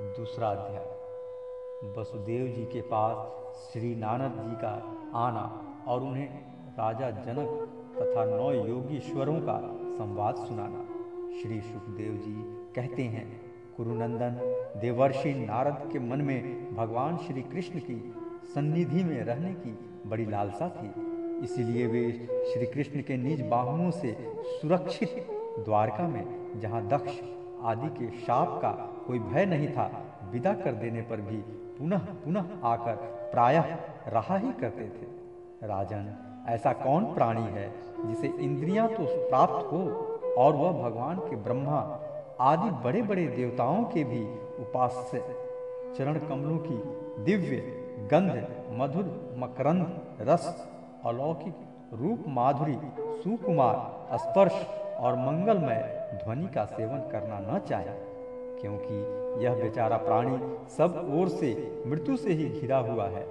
दूसरा अध्याय। वसुदेव जी के पास श्री नानद जी का आना और उन्हें राजा जनक तथा नौ योगीश्वरों का संवाद सुनाना। श्री सुखदेव जी कहते हैं, कुरुनंदन, देवर्षि नारद के मन में भगवान श्री कृष्ण की सन्निधि में रहने की बड़ी लालसा थी। इसीलिए वे श्री कृष्ण के निज बाहुओं से सुरक्षित द्वारका में, जहाँ दक्ष आदि के शाप का कोई भय नहीं था। विदा कर देने पर भी पुनः पुनः आकर प्रायः रहा ही करते थे। राजन, ऐसा कौन प्राणी है जिसे इंद्रियाँ तो प्राप्त हो और वह भगवान के ब्रह्मा आदि बड़े बड़े देवताओं के भी उपास्य चरण कमलों की दिव्य गंध, मधुर, मकरंद, रस, अलौकिक रूप, माधुरी, सुकुमार, स्पर्श और मंगलमय ध्वनि का सेवन करना न चाहे। क्योंकि यह बेचारा प्राणी सब ओर से, मृत्यु से ही घिरा हुआ है।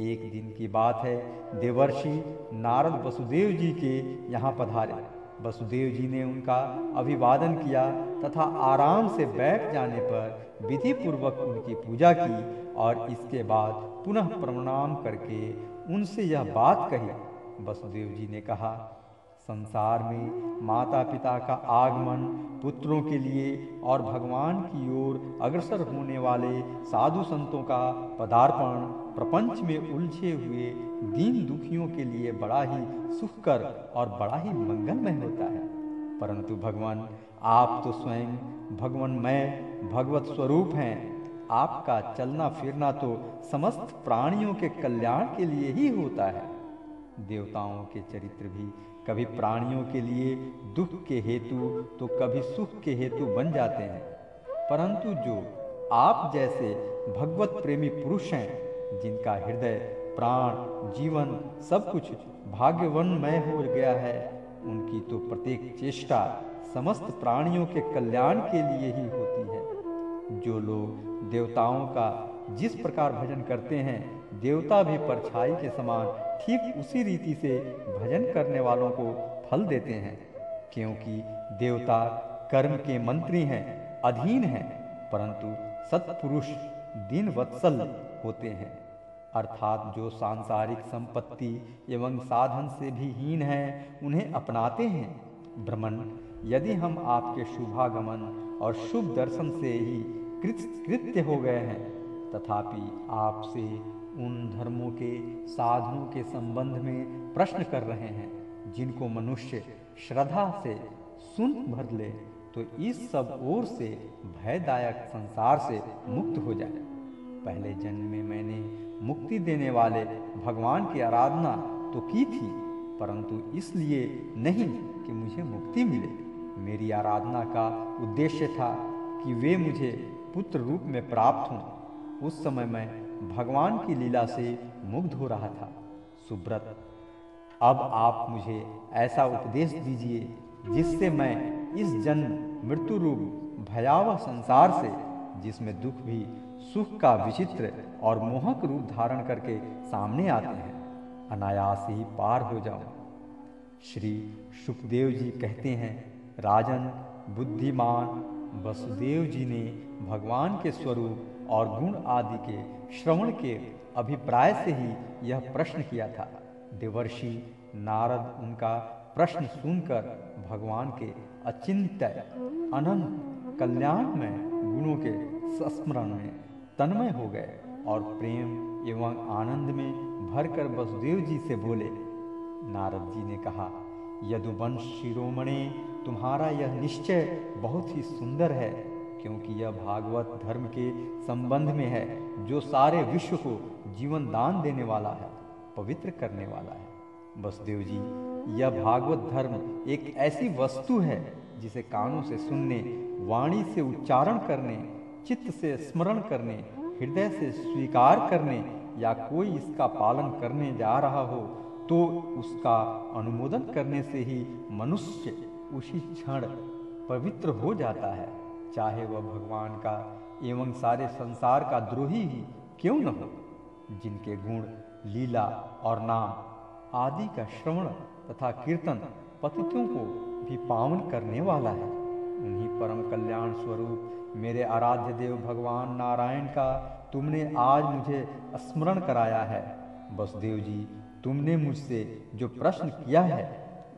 एक दिन की बात है, देवर्षि नारद वसुदेव जी के यहाँ पधारे। वसुदेव जी ने उनका अभिवादन किया तथा आराम से बैठ जाने पर विधि पूर्वक उनकी पूजा की और इसके बाद पुनः प्रणाम करके उनसे यह बात कही। वसुदेव जी ने कहा संसार में माता पिता का आगमन, पुत्रों के लिए और भगवान की ओर अग्रसर होने वाले साधु संतों का पदार्पण प्रपंच में उलझे हुए दीन दुखियों के लिए बड़ा ही सुखकर और बड़ा ही मंगलमय होता है। परंतु भगवान, आप तो स्वयं भगवान मैं भगवत स्वरूप हैं। आपका चलना फिरना तो समस्त प्राणियों के कल्याण के लिए ही होता है। देवताओं के चरित्र भी कभी प्राणियों के लिए दुख के हेतु तो कभी सुख के हेतु बन जाते हैं। परंतु जो आप जैसे भगवत प्रेमी पुरुष हैं, जिनका हृदय, प्राण, जीवन सब कुछ भाग्यवनमय हो गया है, उनकी तो प्रत्येक चेष्टा समस्त प्राणियों के कल्याण के लिए ही होती है। जो लोग देवताओं का जिस प्रकार भजन करते हैं देवता भी परछाई के समान ठीक उसी रीति से भजन करने वालों को फल देते हैं, क्योंकि देवता कर्म के मंत्री हैं, अधीन हैं, परंतु सत्पुरुष दिन वत्सल होते हैं। अर्थात जो सांसारिक संपत्ति एवं साधन से भी हीन है, उन्हें अपनाते हैं। भ्रमण यदि हम आपके शुभागमन और शुभ दर्शन से ही कृत कृत्य हो गए हैं, तथापि आपसे उन धर्मों के साधनों के संबंध में प्रश्न कर रहे हैं, जिनको मनुष्य श्रद्धा से सुन भर ले तो इस सब ओर से भयदायक संसार से मुक्त हो जाए। पहले जन्म में मैंने मुक्ति देने वाले भगवान की आराधना तो की थी, परंतु इसलिए नहीं कि मुझे मुक्ति मिले। मेरी आराधना का उद्देश्य था कि वे मुझे पुत्र रूप में प्राप्त हों। उस समय मैं भगवान की लीला से मुग्ध हो रहा था। सुब्रत, अब आप मुझे ऐसा उपदेश दीजिए जिससे मैं इस जन्म मृत्यु रूप भयावह संसार से, जिसमें दुख भी, सुख का विचित्र और मोहक रूप धारण करके सामने आते हैं, अनायास ही पार हो जाऊँ। श्री सुखदेव जी कहते हैं, राजन, बुद्धिमान, वसुदेव जी ने भगवान के स्वरूप और गुण आदि के श्रवण के अभिप्राय से ही यह प्रश्न किया था। देवर्षि नारद उनका प्रश्न सुनकर भगवान के अचिंत अनंत कल्याण में गुणों के संस्मरण में तन्मय हो गए और प्रेम एवं आनंद में भरकर वसुदेव जी से बोले, नारद जी ने कहा, यदुवंश शिरोमणि, तुम्हारा यह निश्चय बहुत ही सुंदर है। क्योंकि यह भागवत धर्म के संबंध में है, जो सारे विश्व को जीवन दान देने वाला है, पवित्र करने वाला है। वसुदेव जी, यह भागवत धर्म एक ऐसी वस्तु है, जिसे कानों से सुनने, वाणी से उच्चारण करने, चित्त से स्मरण करने, हृदय से स्वीकार करने, या कोई इसका पालन करने जा रहा हो तो उसका अनुमोदन करने से ही मनुष्य उसी क्षण पवित्र हो जाता है। चाहे वह भगवान का एवं सारे संसार का द्रोही ही क्यों न हो, जिनके गुण, लीला और नाम आदि का श्रवण तथा कीर्तन पतितों को भी पावन करने वाला है। उन्हीं परम कल्याण स्वरूप मेरे आराध्य देव भगवान नारायण का तुमने आज मुझे स्मरण कराया है। वसुदेव जी, तुमने मुझसे जो प्रश्न किया है,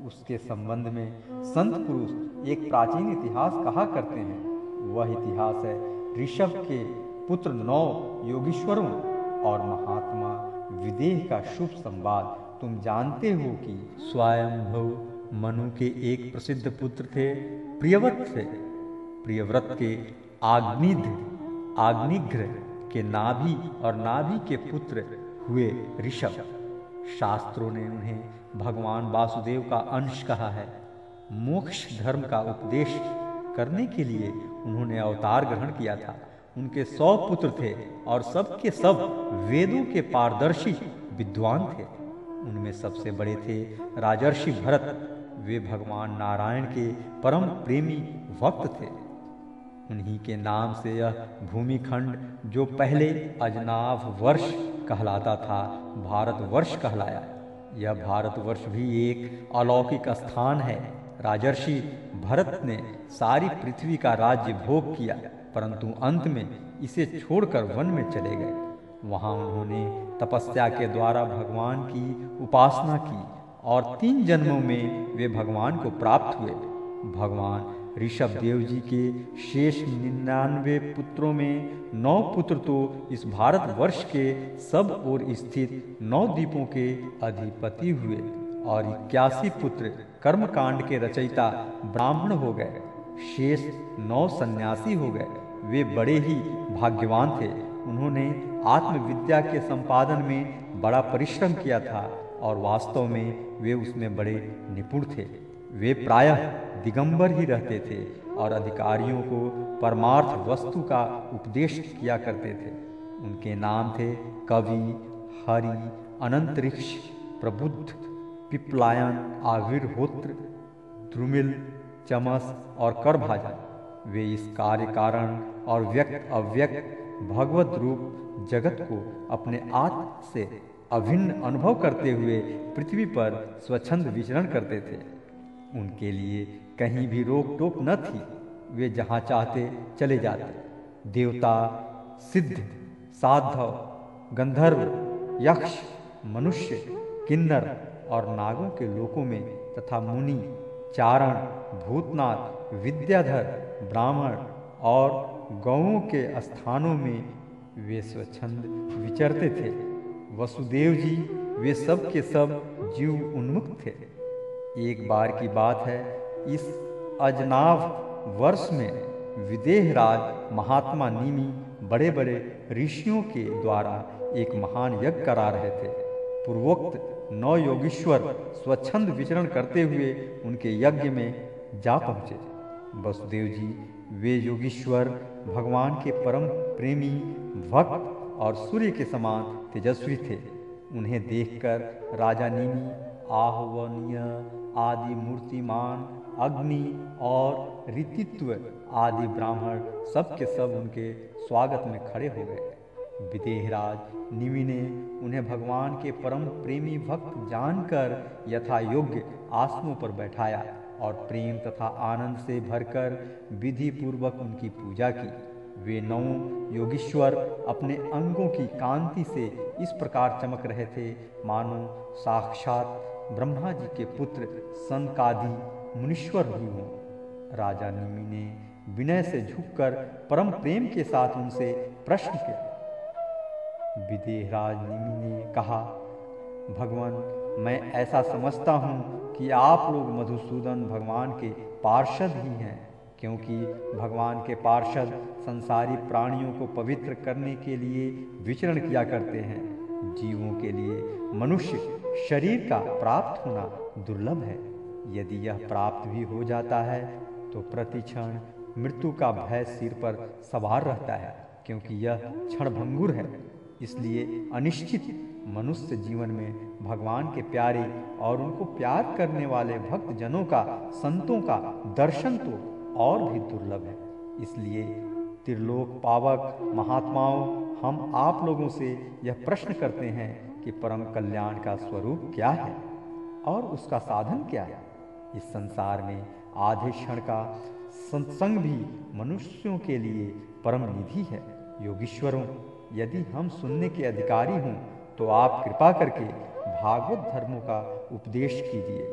उसके संबंध में संत पुरुष एक प्राचीन इतिहास कहा करते हैं। वह इतिहास है। ऋषभ के पुत्र नौ योगीश्वरों और महात्मा विदेह का शुभ संवाद। तुम जानते हो कि स्वयंभव मनु के एक प्रसिद्ध पुत्र थे, प्रियव्रत थे। प्रियव्रत के आग्निध आग्निघ्र के नाभि और नाभि के पुत्र हुए ऋषभ। शास्त्रों ने उन्हें भगवान वासुदेव का अंश कहा है। मोक्ष धर्म का उपदेश करने के लिए उन्होंने अवतार ग्रहण किया था। उनके सौ पुत्र थे और सबके सब वेदों के पारदर्शी विद्वान थे। उनमें सबसे बड़े थे राजर्षि भरत। वे भगवान नारायण के परम प्रेमी भक्त थे। उन्हीं के नाम से यह भूमिखंड, जो पहले अजनाभ वर्ष कहलाता था, भारतवर्ष कहलाया। यह भारतवर्ष भी एक अलौकिक स्थान है। राजर्षि भरत ने सारी पृथ्वी का राज्य भोग किया, परंतु अंत में इसे छोड़कर वन में चले गए। वहाँ उन्होंने तपस्या के द्वारा भगवान की उपासना की और तीन जन्मों में वे भगवान को प्राप्त हुए। भगवान ऋषभ देव जी के शेष निन्यानवे पुत्रों में नौ पुत्र तो इस भारत वर्ष के सब ओर स्थित नौ द्वीपों के अधिपति हुए। और इक्यासी पुत्र कर्मकांड के रचयिता ब्राह्मण हो गए। शेष नौ सन्यासी हो गए। वे बड़े ही भाग्यवान थे। उन्होंने आत्मविद्या के संपादन में बड़ा परिश्रम किया था और वास्तव में वे उसमें बड़े निपुण थे। वे प्रायः दिगंबर ही रहते थे और अधिकारियों को परमार्थ वस्तु का उपदेश किया करते थे। उनके नाम थे कवि, हरि, अनंतरिक्ष, प्रबुद्ध। पिपलायन आविर्होत्र द्रुमिल, चमस और करभाजन वे इस कार्य कारण और व्यक्त अव्यक्त भगवत रूप जगत को अपने आत्म से अभिन्न अनुभव करते हुए पृथ्वी पर स्वच्छंद विचरण करते थे। उनके लिए कहीं भी रोक टोक न थी। वे जहाँ चाहते, चले जाते। देवता, सिद्ध, साधव, गंधर्व, यक्ष, मनुष्य, किन्नर और नागों के लोकों में तथा मुनि, चारण, भूतनाथ, विद्याधर, ब्राह्मण और गौों के स्थानों में वे स्वच्छंद विचरते थे। वसुदेव जी, वे सब के सब जीव उन्मुक्त थे। एक बार की बात है, इस अजनाव वर्ष में विदेहराज महात्मा नीमी बड़े बड़े ऋषियों के द्वारा एक महान यज्ञ करा रहे थे। पूर्वोक्त नौ योगीश्वर स्वच्छंद विचरण करते हुए उनके यज्ञ में जा पहुँचे। वसुदेव जी, वे योगीश्वर, भगवान के परम प्रेमी, भक्त और सूर्य के समान तेजस्वी थे। उन्हें देखकर राजा नीमी, आहवनीय आदि मूर्तिमान अग्नि और ऋतित्व आदि ब्राह्मण सब के सब उनके स्वागत में खड़े हो गए। विदेहराज निमि ने उन्हें भगवान के परम प्रेमी भक्त जानकर यथा योग्य आसनों पर बैठाया और प्रेम तथा आनंद से भरकर विधि पूर्वक उनकी पूजा की। वे नौ योगीश्वर अपने अंगों की कांति से इस प्रकार चमक रहे थे। मानो साक्षात ब्रह्मा जी के पुत्र सनकादि मुनीश्वर भी हों। राजा निमि ने विनय से झुककर परम प्रेम के साथ उनसे प्रश्न किया विदेहराज निमि ने कहा, भगवान, मैं ऐसा समझता हूँ कि आप लोग मधुसूदन भगवान के पार्षद ही हैं, क्योंकि भगवान के पार्षद संसारी प्राणियों को पवित्र करने के लिए विचरण किया करते हैं। जीवों के लिए मनुष्य शरीर का प्राप्त होना दुर्लभ है। यदि यह प्राप्त भी हो जाता है तो प्रतिक्षण मृत्यु का भय सिर पर सवार रहता है, क्योंकि यह क्षणभंगुर है। इसलिए अनिश्चित मनुष्य जीवन में भगवान के प्यारे और उनको प्यार करने वाले भक्त जनों का, संतों का दर्शन तो और भी दुर्लभ है। इसलिए त्रिलोक पावक महात्माओं, हम आप लोगों से यह प्रश्न करते हैं कि परम कल्याण का स्वरूप क्या है और उसका साधन क्या है? इस संसार में आधे क्षण का सत्संग भी मनुष्यों के लिए परम निधि है। योगीश्वरों यदि हम सुनने के अधिकारी हों तो आप कृपा करके भागवत धर्मों का उपदेश कीजिए,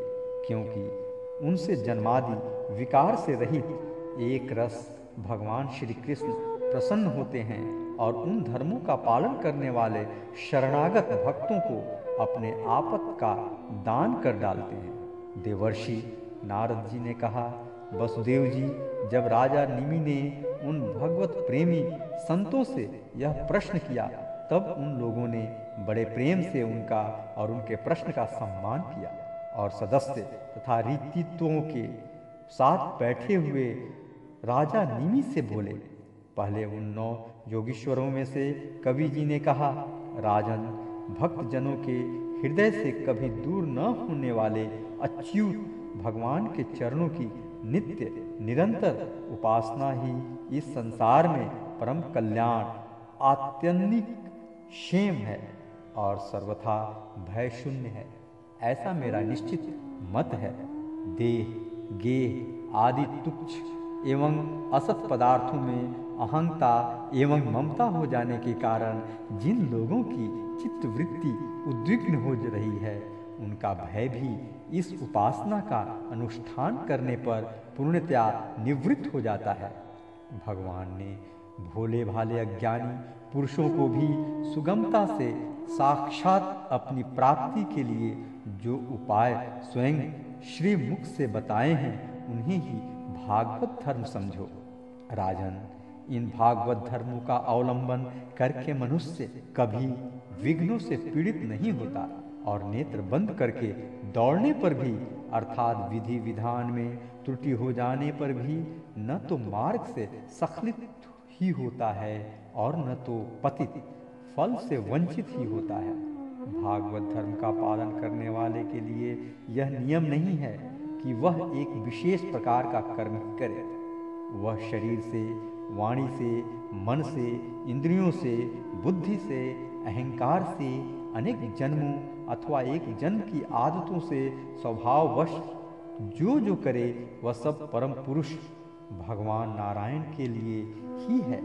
क्योंकि उनसे जन्मादि विकार से रहित एक रस भगवान श्री कृष्ण प्रसन्न होते हैं और उन धर्मों का पालन करने वाले शरणागत भक्तों को अपने आपत का दान कर डालते हैं। देवर्षि नारद जी ने कहा वसुदेव जी, जब राजा निमि ने उन भगवत प्रेमी संतों से यह प्रश्न किया, तब उन लोगों ने बड़े प्रेम से उनका और उनके प्रश्न का सम्मान किया और सदस्य तथा रीतित्वों के साथ बैठे हुए राजा निमि से बोले, पहले उन नौ योगीश्वरों में से कवि जी ने कहा, राजन भक्त जनों के हृदय से कभी दूर न होने वाले अच्युत भगवान के चरणों की नित्य, निरंतर उपासना ही इस संसार में परम कल्याण आत्यंतिक क्षेम है और सर्वथा भय शून्य है। ऐसा मेरा निश्चित मत है। देह, गेह आदि तुच्छ एवं असत पदार्थों में अहंता एवं ममता हो जाने के कारण जिन लोगों की चित्त वृत्ति उद्विग्न हो रही है, उनका भय भी इस उपासना का अनुष्ठान करने पर पूर्णतया निवृत्त हो जाता है। भगवान ने भोले भाले अज्ञानी पुरुषों को भी सुगमता से साक्षात अपनी प्राप्ति के लिए जो उपाय स्वयं श्री मुख से बताए हैं, उन्हें ही भागवत धर्म समझो। राजन, इन भागवत धर्मों का अवलंबन करके मनुष्य कभी विघ्नों से पीड़ित नहीं होता। और नेत्र बंद करके दौड़ने पर भी, अर्थात विधि विधान में त्रुटि हो जाने पर भी, न तो मार्ग से सखलित ही होता है और न तो पतित, फल से वंचित ही होता है। भागवत धर्म का पालन करने वाले के लिए यह नियम नहीं है कि वह एक विशेष प्रकार का कर्म करे। वह शरीर से, वाणी से, मन से, इंद्रियों से, बुद्धि से, अहंकार से अनेक जन्मों अथवा एक जन्म की आदतों से स्वभाववश जो जो करे, वह सब परम पुरुष भगवान नारायण के लिए ही है।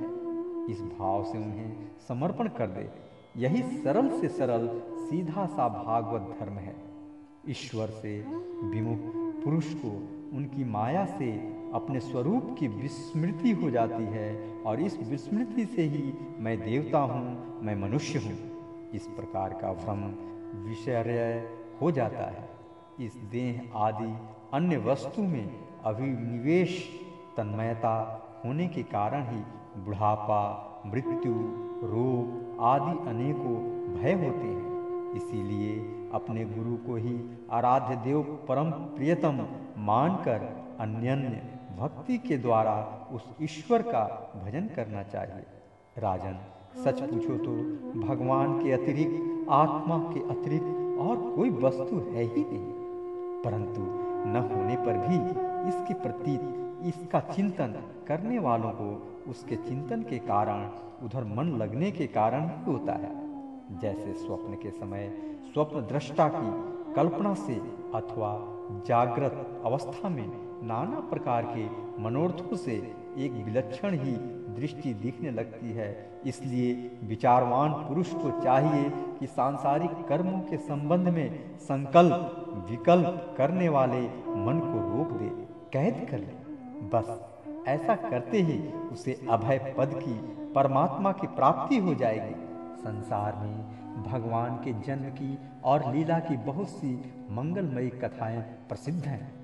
इस भाव से उन्हें समर्पण कर दे। यही सरल से सरल, सीधा सा भागवत धर्म है। ईश्वर से विमुख पुरुष को उनकी माया से अपने स्वरूप की विस्मृति हो जाती है और इस विस्मृति से ही मैं देवता हूँ, मैं मनुष्य हूँ। इस प्रकार का भ्रम विषय हो जाता है। इस देह आदि अन्य वस्तु में अभिनिवेश तन्मयता होने के कारण ही बुढ़ापा, मृत्यु, रोग आदि अनेकों भय होते हैं। इसीलिए अपने गुरु को ही आराध्य देव परम प्रियतम मानकर अन्यन्य भक्ति के द्वारा उस ईश्वर का भजन करना चाहिए। राजन, सच पूछो तो भगवान के अतिरिक्त आत्मा के अतिरिक्त और कोई वस्तु है ही नहीं। परंतु न होने पर भी इसके प्रति इसका चिंतन करने वालों को उसके चिंतन के कारण, उधर मन लगने के कारण ही होता है। जैसे स्वप्न के समय स्वप्न दृष्टा की कल्पना से अथवा जागृत अवस्था में नाना प्रकार के मनोर्थों से एक विलक्षण ही दृष्टि दिखने लगती है। इसलिए विचारवान पुरुष को चाहिए कि सांसारिक कर्मों के संबंध में संकल्प, विकल्प करने वाले मन को रोक दे, कैद कर ले। बस ऐसा करते ही उसे अभय पद की परमात्मा की प्राप्ति हो जाएगी। संसार में भगवान के जन्म की और लीला की बहुत सी मंगलमयी कथाएँ प्रसिद्ध हैं।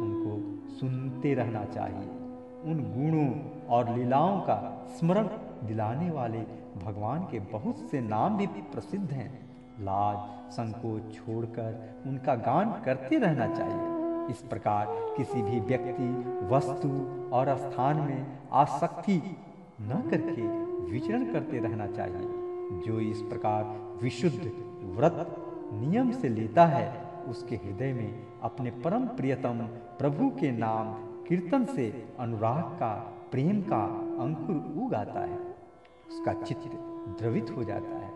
उनको सुनते रहना चाहिए। उन गुणों और लीलाओं का स्मरण दिलाने वाले भगवान के बहुत से नाम भी प्रसिद्ध हैं। लाज, संकोच छोड़कर उनका गान करते रहना चाहिए। इस प्रकार किसी भी व्यक्ति, वस्तु और स्थान में आसक्ति न करके विचरण करते रहना चाहिए। जो इस प्रकार विशुद्ध व्रत नियम से लेता है, उसके हृदय में अपने परम प्रियतम प्रभु के नाम कीर्तन से अनुराग का, प्रेम का अंकुर उगाता है। उसका चित्त द्रवित हो जाता है।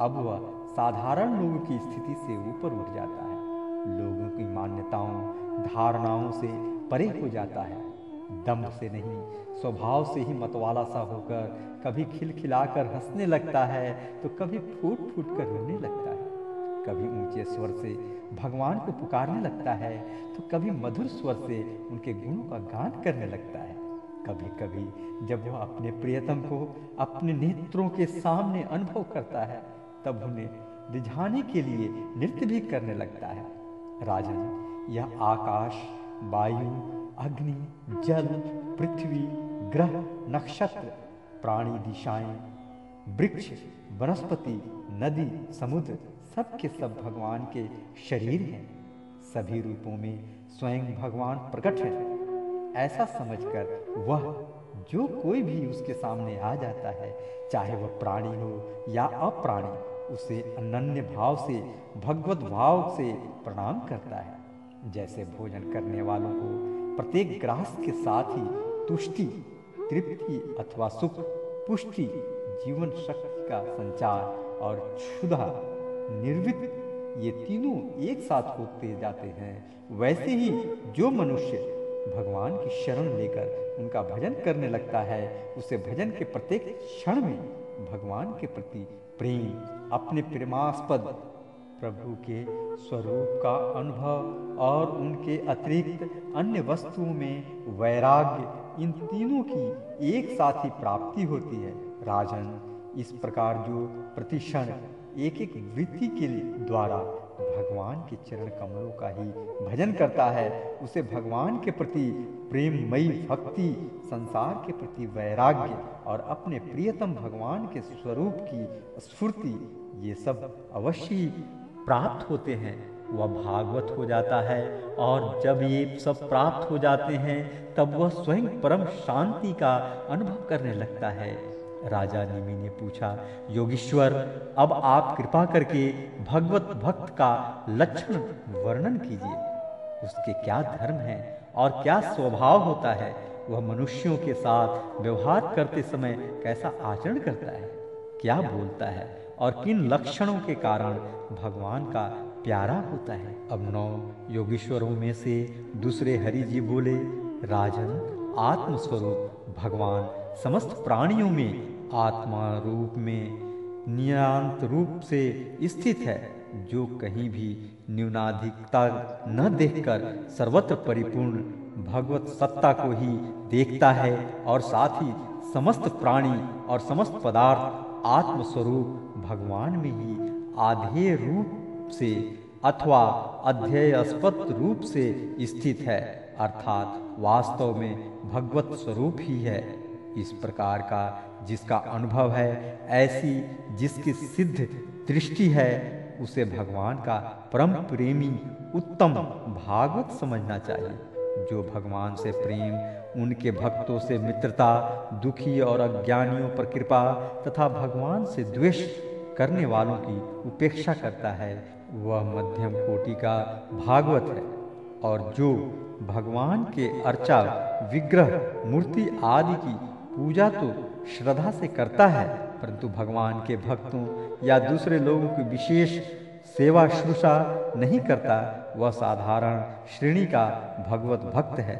अब वह साधारण लोगों की स्थिति से ऊपर उठ जाता है। लोगों की मान्यताओं, धारणाओं से परे हो जाता है। दम्भ से नहीं, स्वभाव से ही मतवाला सा होकर कभी खिलखिलाकर हंसने लगता है तो कभी फूट फूट कर रोने लगता है। कभी ऊँचे स्वर से भगवान को पुकारने लगता है तो कभी मधुर स्वर से उनके गुणों का गान करने लगता है। कभी कभी जब वह अपने प्रियतम को अपने नेत्रों के सामने अनुभव करता है, तब उन्हें रिझाने के लिए नृत्य भी करने लगता है। राजन यह आकाश, वायु, अग्नि, जल, पृथ्वी, ग्रह, नक्षत्र, प्राणी दिशाएँ, वृक्ष, वनस्पति, नदी, समुद्र सब के सब भगवान के शरीर हैं। सभी रूपों में स्वयं भगवान प्रकट है। ऐसा समझकर वह, जो कोई भी उसके सामने आ जाता है, चाहे वह प्राणी हो या अप्राणी, उसे अनन्य भाव से, भगवत भाव से प्रणाम करता है। जैसे भोजन करने वालों को प्रत्येक ग्रास के साथ ही तुष्टि, तृप्ति अथवा सुख, पुष्टि, जीवन शक्ति का संचार और क्षुधा निर्वित ये तीनों एक साथ होते जाते हैं। वैसे ही जो मनुष्य भगवान की शरण लेकर उनका भजन करने लगता है, उसे भजन के प्रत्येक क्षण में भगवान के प्रति प्रेम, अपने प्रेमास्पद प्रभु के स्वरूप का अनुभव और उनके अतिरिक्त अन्य वस्तुओं में वैराग्य, इन तीनों की एक साथ ही प्राप्ति होती है। राजन, इस प्रकार जो प्रतिक्षण एक एक वृत्ति के द्वारा भगवान के चरण कमलों का ही भजन करता है। उसे भगवान के प्रति प्रेममयी भक्ति, संसार के प्रति वैराग्य और अपने प्रियतम भगवान के स्वरूप की स्फूर्ति, ये सब अवश्य ही प्राप्त होते हैं। वह भागवत हो जाता है और जब ये सब प्राप्त हो जाते हैं, तब वह स्वयं परम शांति का अनुभव करने लगता है। राजा निमि ने पूछा, योगीश्वर, अब आप कृपा करके भगवत भक्त का लक्षण वर्णन कीजिए। उसके क्या धर्म है और क्या स्वभाव होता है? वह मनुष्यों के साथ व्यवहार करते समय कैसा आचरण करता है? क्या बोलता है? और किन लक्षणों के कारण भगवान का प्यारा होता है? अब नौ योगेश्वरों में से दूसरे हरि जी बोले, राजन, आत्मस्वरूप भगवान समस्त प्राणियों में, आत्मा रूप में, नियांत रूप से स्थित है, जो कहीं भी न्यूनाधिकता न देखकर सर्वत्र परिपूर्ण भगवत सत्ता को ही देखता है और साथ ही समस्त प्राणी और समस्त पदार्थ आत्मस्वरूप भगवान में ही आधेय रूप से अथवा अध्ययस्पद रूप से स्थित है, अर्थात वास्तव में भगवत स्वरूप ही है। इस प्रकार का जिसका अनुभव है, ऐसी जिसकी सिद्ध दृष्टि है, उसे भगवान का परम प्रेमी उत्तम भागवत समझना चाहिए। जो भगवान से प्रेम, उनके भक्तों से मित्रता, दुखी और अज्ञानियों पर कृपा तथा भगवान से द्वेष करने वालों की उपेक्षा करता है, वह मध्यम कोटि का भागवत है। और जो भगवान के अर्चा, विग्रह, मूर्ति आदि की पूजा तो श्रद्धा से करता है, परंतु भगवान के भक्तों या दूसरे लोगों की विशेष सेवा शुश्रूषा नहीं करता, वह साधारण श्रेणी का भगवत भक्त है,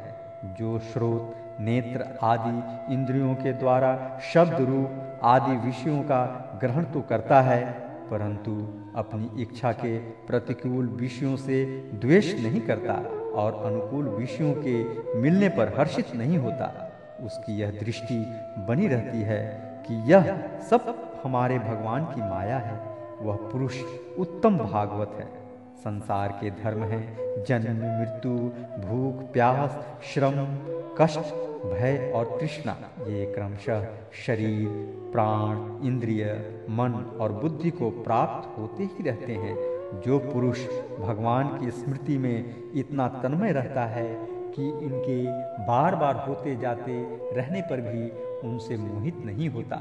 जो श्रोत नेत्र आदि इंद्रियों के द्वारा शब्द रूप आदि विषयों का ग्रहण तो करता है, परंतु अपनी इच्छा के प्रतिकूल विषयों से द्वेष नहीं करता और अनुकूल विषयों के मिलने पर हर्षित नहीं होता। उसकी यह दृष्टि बनी रहती है कि यह सब हमारे भगवान की माया है। वह पुरुष उत्तम भागवत है। संसार के धर्म हैं। जन्म, मृत्यु, भूख, प्यास, श्रम, कष्ट, भय और तृष्णा, ये क्रमशः शरीर, प्राण, इंद्रिय, मन और बुद्धि को प्राप्त होते ही रहते हैं। जो पुरुष भगवान की स्मृति में इतना तन्मय रहता है कि इनके बार बार होते जाते रहने पर भी उनसे मोहित नहीं होता,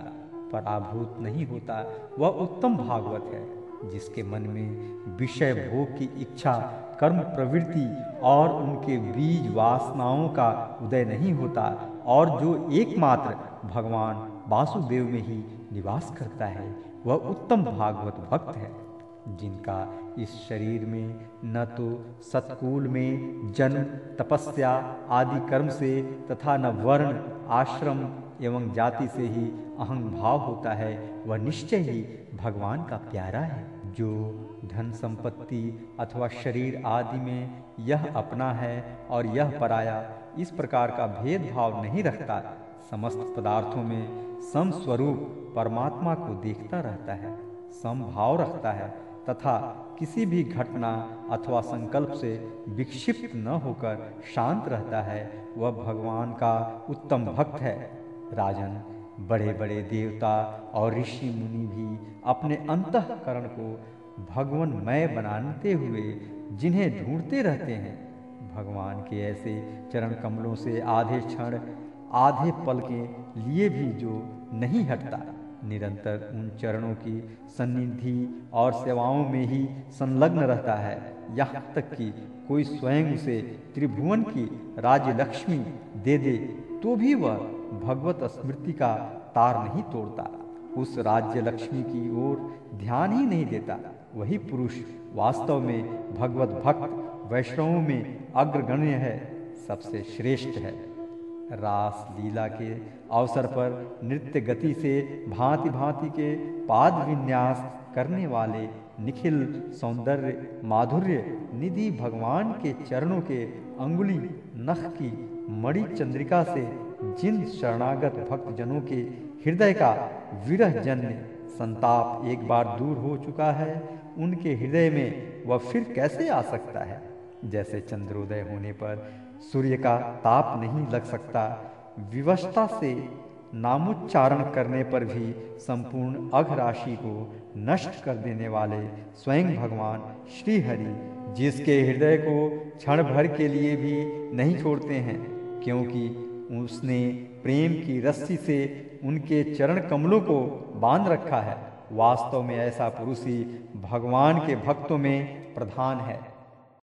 पराभूत नहीं होता। वह उत्तम भागवत है, जिसके मन में विषय भोग की इच्छा, कर्म प्रवृत्ति और उनके बीज वासनाओं का उदय नहीं होता और जो एकमात्र भगवान वासुदेव में ही निवास करता है, वह उत्तम भागवत भक्त है, जिनका इस शरीर में, न तो सतकुल में जन्म तपस्या आदि कर्म से तथा न वर्ण, आश्रम एवं जाति से ही अहंग भाव होता है। वह निश्चय ही भगवान का प्यारा है, जो धन संपत्ति अथवा शरीर आदि में यह अपना है और यह पराया इस प्रकार का भेदभाव नहीं रखता। समस्त पदार्थों में समस्वरूप परमात्मा को देखता रहता है, समभाव रखता है तथा किसी भी घटना अथवा संकल्प से विक्षिप्त न होकर शांत रहता है, वह भगवान का उत्तम भक्त है। राजन बड़े बड़े देवता और ऋषि मुनि भी अपने अंतकरण को भगवानमय बनाते हुए जिन्हें ढूंढते रहते हैं। भगवान के ऐसे चरण कमलों से आधे क्षण, आधे पल के लिए भी जो नहीं हटता। निरंतर उन चरणों की सन्निधि और सेवाओं में ही संलग्न रहता है। यहाँ तक कि कोई स्वयं उसे त्रिभुवन की राज्य लक्ष्मी दे दे तो भी वह भगवत स्मृति का तार नहीं तोड़ता। उस राज्य लक्ष्मी की ओर ध्यान ही नहीं देता। वही पुरुष वास्तव में भगवत भक्त वैष्णवों में अग्रगण्य है, सबसे श्रेष्ठ है। रास लीला के अवसर पर नृत्य गति से भांति भांति के पाद विन्यास करने वाले निखिल सौंदर्य माधुर्य निधि भगवान के चरणों के अंगुली नख की मणि चंद्रिका से जिन शरणागत भक्त जनों के हृदय का विरह जन्य संताप एक बार दूर हो चुका है, उनके हृदय में वह फिर कैसे आ सकता है? जैसे चंद्रोदय होने पर सूर्य का ताप नहीं लग सकता विवशता से नामोच्चारण करने पर भी संपूर्ण अघ राशि को नष्ट कर देने वाले स्वयं भगवान श्री हरि जिसके हृदय को क्षण भर के लिए भी नहीं छोड़ते हैं, क्योंकि उसने प्रेम की रस्सी से उनके चरण कमलों को बाँध रखा है। वास्तव में ऐसा पुरुष ही भगवान के भक्तों में प्रधान है।